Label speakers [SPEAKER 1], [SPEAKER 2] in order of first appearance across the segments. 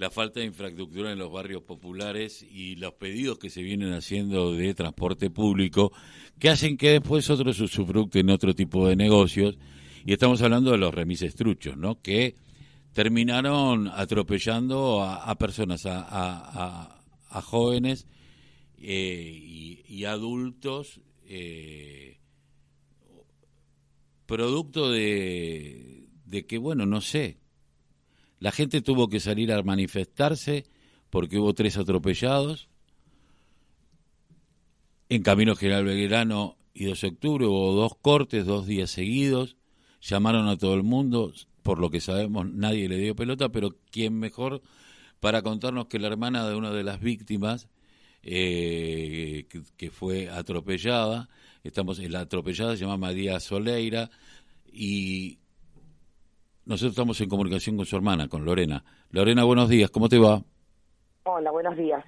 [SPEAKER 1] la falta de infraestructura en los barrios populares y los pedidos que se vienen haciendo de transporte público que hacen que después otros usufructen otro tipo de negocios. Y estamos hablando de los remises truchos, ¿no? Que terminaron atropellando a, personas, a, a, jóvenes eh, y, adultos, eh, producto de, de que, bueno, no sé, la gente tuvo que salir a manifestarse porque hubo tres atropellados. En Camino General Belgrano y 2 de octubre hubo dos cortes, dos días seguidos. Llamaron a todo el mundo, por lo que sabemos nadie le dio pelota, pero ¿quién mejor para contarnos que la hermana de una de las víctimas eh, que, fue atropellada, estamos la atropellada se llama María Soleira y nosotros estamos en comunicación con su hermana, con Lorena. Lorena, buenos días, ¿cómo te va?
[SPEAKER 2] Hola, buenos días.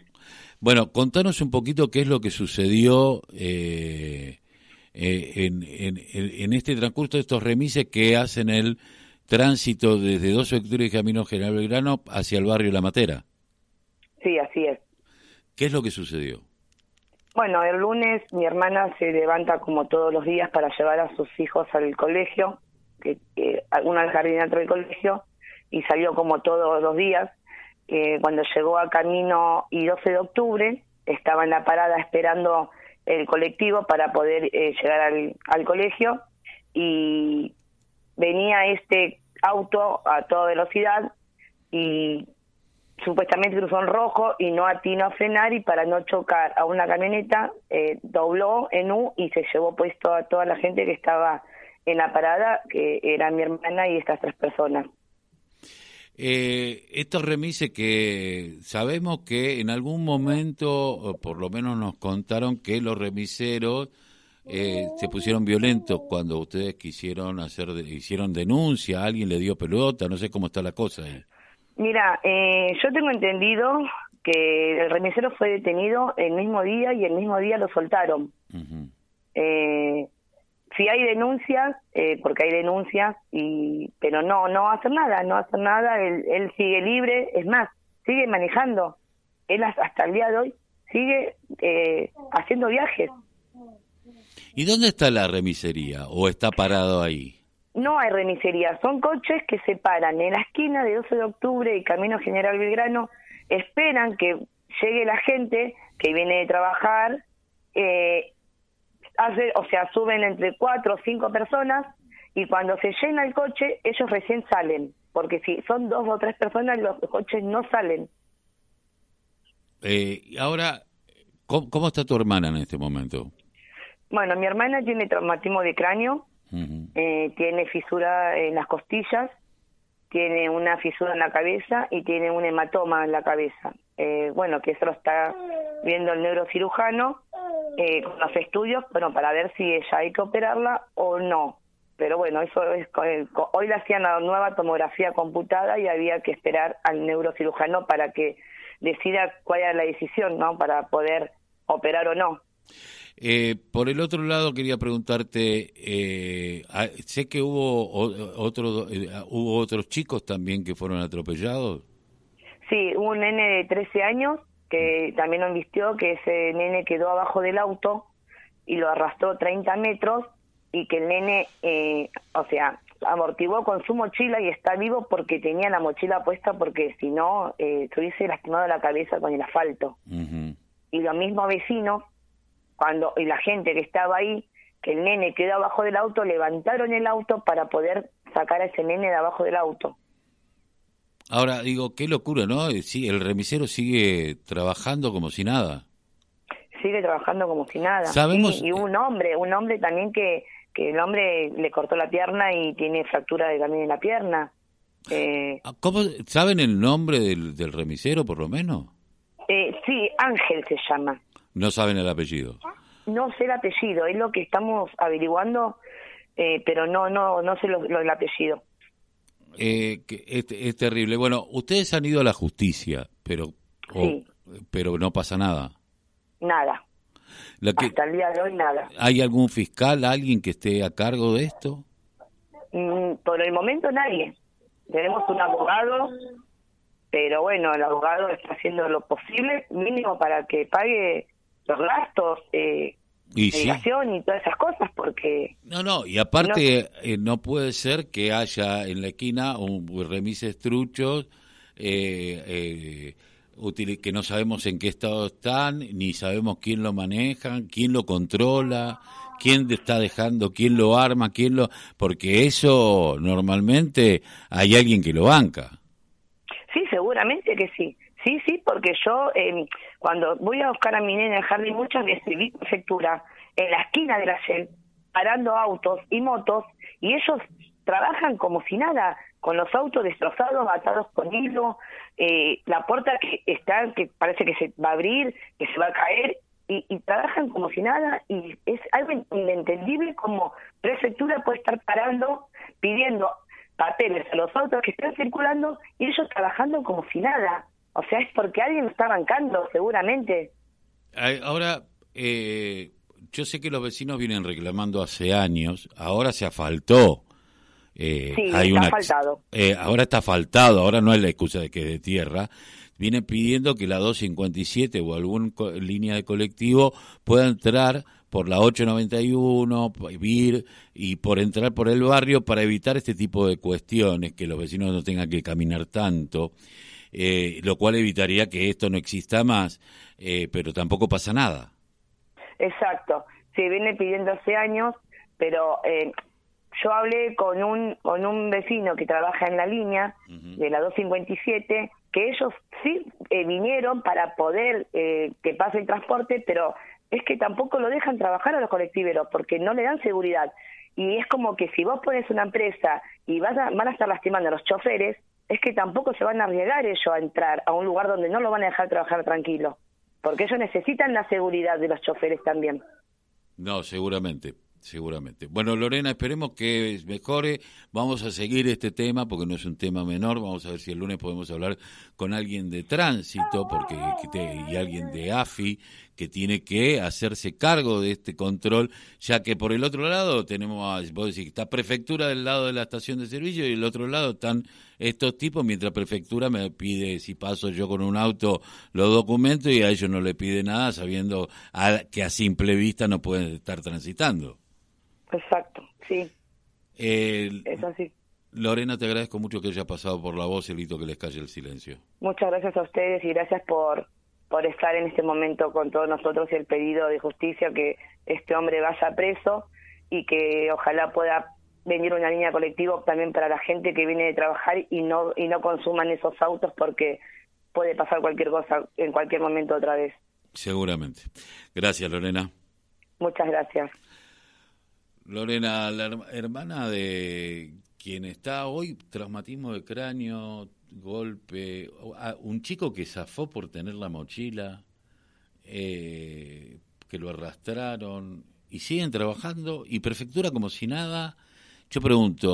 [SPEAKER 1] Bueno, contanos un poquito qué es lo que sucedió eh, eh, en, en, este transcurso de estos remises que hacen el tránsito desde 2 octubre y Camino General Belgrano hacia el barrio La Matera.
[SPEAKER 2] Sí, así es.
[SPEAKER 1] ¿Qué es lo que sucedió?
[SPEAKER 2] Bueno, el lunes mi hermana se levanta como todos los días para llevar a sus hijos al colegio que, que una jardín del colegio y salió como todos los días. cuando llegó a Camino y 12 de octubre, estaba en la parada esperando el colectivo para poder eh, llegar al, al colegio y venía este auto a toda velocidad y supuestamente cruzó en rojo y no atinó a frenar y para no chocar a una camioneta eh, dobló en U y se llevó puesto a toda la gente que estaba en la parada, que era mi hermana y estas tres personas.
[SPEAKER 1] Eh, estos remises que sabemos que en algún momento, por lo menos nos contaron que los remiseros eh, se pusieron violentos cuando ustedes quisieron hacer, hicieron denuncia, alguien le dio pelota, no sé cómo está la cosa.
[SPEAKER 2] Mira, eh, yo tengo entendido que el remisero fue detenido el mismo día y el mismo día lo soltaron. eh, si hay denuncias, eh, porque hay denuncias, y pero no, no hacer nada, no hacer nada, él, él sigue libre, es más, sigue manejando, él hasta el día de hoy sigue eh, haciendo viajes.
[SPEAKER 1] ¿Y dónde está la remisería o está parado ahí?
[SPEAKER 2] No hay remisería, son coches que se paran en la esquina de 12 de octubre y Camino General Belgrano, esperan que llegue la gente que viene de trabajar eh, hace, o sea, suben entre cuatro o cinco personas y cuando se llena el coche, ellos recién salen, porque si son dos o tres personas, los coches no salen.
[SPEAKER 1] Eh, ahora, ¿cómo, está tu hermana en este momento?
[SPEAKER 2] Bueno, mi hermana tiene traumatismo de cráneo, eh, tiene fisura en las costillas, tiene una fisura en la cabeza y tiene un hematoma en la cabeza. Eh, bueno, que eso lo está viendo el neurocirujano eh, con los estudios, bueno, para ver si ella hay que operarla o no. Pero bueno, eso es, hoy le hacían la nueva tomografía computada y había que esperar al neurocirujano para que decida cuál era la decisión, ¿no? Para poder operar o no.
[SPEAKER 1] Eh, por el otro lado, quería preguntarte, eh, ah, sé que hubo, otro, eh, hubo otros chicos también que fueron atropellados.
[SPEAKER 2] Sí, hubo un nene de 13 años que también lo invistió, que ese nene quedó abajo del auto y lo arrastró 30 metros y que el nene, eh, o sea, amortiguó con su mochila y está vivo porque tenía la mochila puesta porque si no, eh, hubiese lastimado la cabeza con el asfalto. Y los mismos vecinos, cuando, y la gente que estaba ahí, que el nene quedó abajo del auto, levantaron el auto para poder sacar a ese nene de abajo del auto.
[SPEAKER 1] Ahora, digo, qué locura, ¿no? Eh, sí, el remisero sigue trabajando como si nada.
[SPEAKER 2] Sigue trabajando como si nada.
[SPEAKER 1] Sabemos...
[SPEAKER 2] y un hombre, un hombre también que, que el hombre le cortó la pierna y tiene fractura de, también en la pierna.
[SPEAKER 1] Eh, ah, ¿Cómo, ¿Saben el nombre del, del remisero, por lo menos?
[SPEAKER 2] Eh, sí, Ángel se llama.
[SPEAKER 1] ¿No saben el apellido?
[SPEAKER 2] No sé el apellido, es lo que estamos averiguando, eh, pero no no no sé lo, el apellido.
[SPEAKER 1] Eh, es, terrible. Bueno, ustedes han ido a la justicia, pero pero no pasa nada.
[SPEAKER 2] Nada. Hasta el día de hoy nada.
[SPEAKER 1] ¿Hay algún fiscal, alguien que esté a cargo de esto?
[SPEAKER 2] Mm, por el momento nadie. Tenemos un abogado pero bueno, el abogado está haciendo lo posible, mínimo para que pague los gastos, eh, y y todas esas cosas, porque...
[SPEAKER 1] No, no, y aparte no, eh, no puede ser que haya en la esquina un remises truchos eh, eh, que no sabemos en qué estado están, ni sabemos quién lo maneja, quién lo controla, quién está dejando, quién lo arma, quién lo... Porque eso normalmente hay alguien que lo banca.
[SPEAKER 2] Sí, seguramente que sí. Sí, sí, porque yo eh, cuando voy a buscar a mi nena en jardín muchas veces vi prefectura en la esquina de la Shell parando autos y motos y ellos trabajan como si nada, con los autos destrozados, atados con hilo, eh, la puerta que está, que parece que se va a abrir, que se va a caer, y, y, trabajan como si nada, y es algo inentendible como prefectura puede estar parando, pidiendo papeles a los autos que están circulando, y ellos trabajando como si nada. O sea, es porque alguien lo está bancando, seguramente.
[SPEAKER 1] Ahora, eh, yo sé que los vecinos vienen reclamando hace años, ahora se asfaltó.
[SPEAKER 2] Eh, sí, hay está faltado.
[SPEAKER 1] Eh, ahora está faltado, ahora no es la excusa de que es de tierra. Vienen pidiendo que la 257 o alguna línea de colectivo pueda entrar por la 891, vir y por entrar por el barrio para evitar este tipo de cuestiones, que los vecinos no tengan que caminar tanto. Eh, lo cual evitaría que esto no exista más, eh, pero tampoco pasa nada.
[SPEAKER 2] Exacto, se viene pidiendo hace años, pero eh, yo hablé con un, con un vecino que trabaja en la línea de la 257, que ellos sí vinieron para poder que pase el transporte, pero es que tampoco lo dejan trabajar a los colectiveros porque no le dan seguridad. Y es como que si vos pones una empresa y vas a, van a estar lastimando a los choferes, es que tampoco se van a arriesgar ellos a entrar a un lugar donde no lo van a dejar trabajar tranquilo, porque ellos necesitan la seguridad de los choferes también.
[SPEAKER 1] No, seguramente. Seguramente. Bueno, Lorena, esperemos que mejore. Vamos a seguir este tema porque no es un tema menor. Vamos a ver si el lunes podemos hablar con alguien de tránsito porque y alguien de AFI que tiene que hacerse cargo de este control, ya que por el otro lado tenemos, vos decís, está prefectura del lado de la estación de servicio y el otro lado están estos tipos, mientras prefectura me pide si paso yo con un auto los documentos y a ellos no le pide nada sabiendo que a simple vista no pueden estar transitando.
[SPEAKER 2] Exacto, sí. es así.
[SPEAKER 1] Lorena, te agradezco mucho que haya pasado por la voz y evito que les calle el silencio.
[SPEAKER 2] Muchas gracias a ustedes y gracias por, por estar en este momento con todos nosotros y el pedido de justicia que este hombre vaya preso y que ojalá pueda venir una línea colectiva también para la gente que viene de trabajar y no y no consuman esos autos porque puede pasar cualquier cosa en cualquier momento otra vez.
[SPEAKER 1] Seguramente. Gracias, Lorena.
[SPEAKER 2] Muchas gracias.
[SPEAKER 1] Lorena, la hermana de quien está hoy, traumatismo de cráneo, golpe, un chico que zafó por tener la mochila, eh, que lo arrastraron y siguen trabajando y prefectura como si nada. Yo pregunto,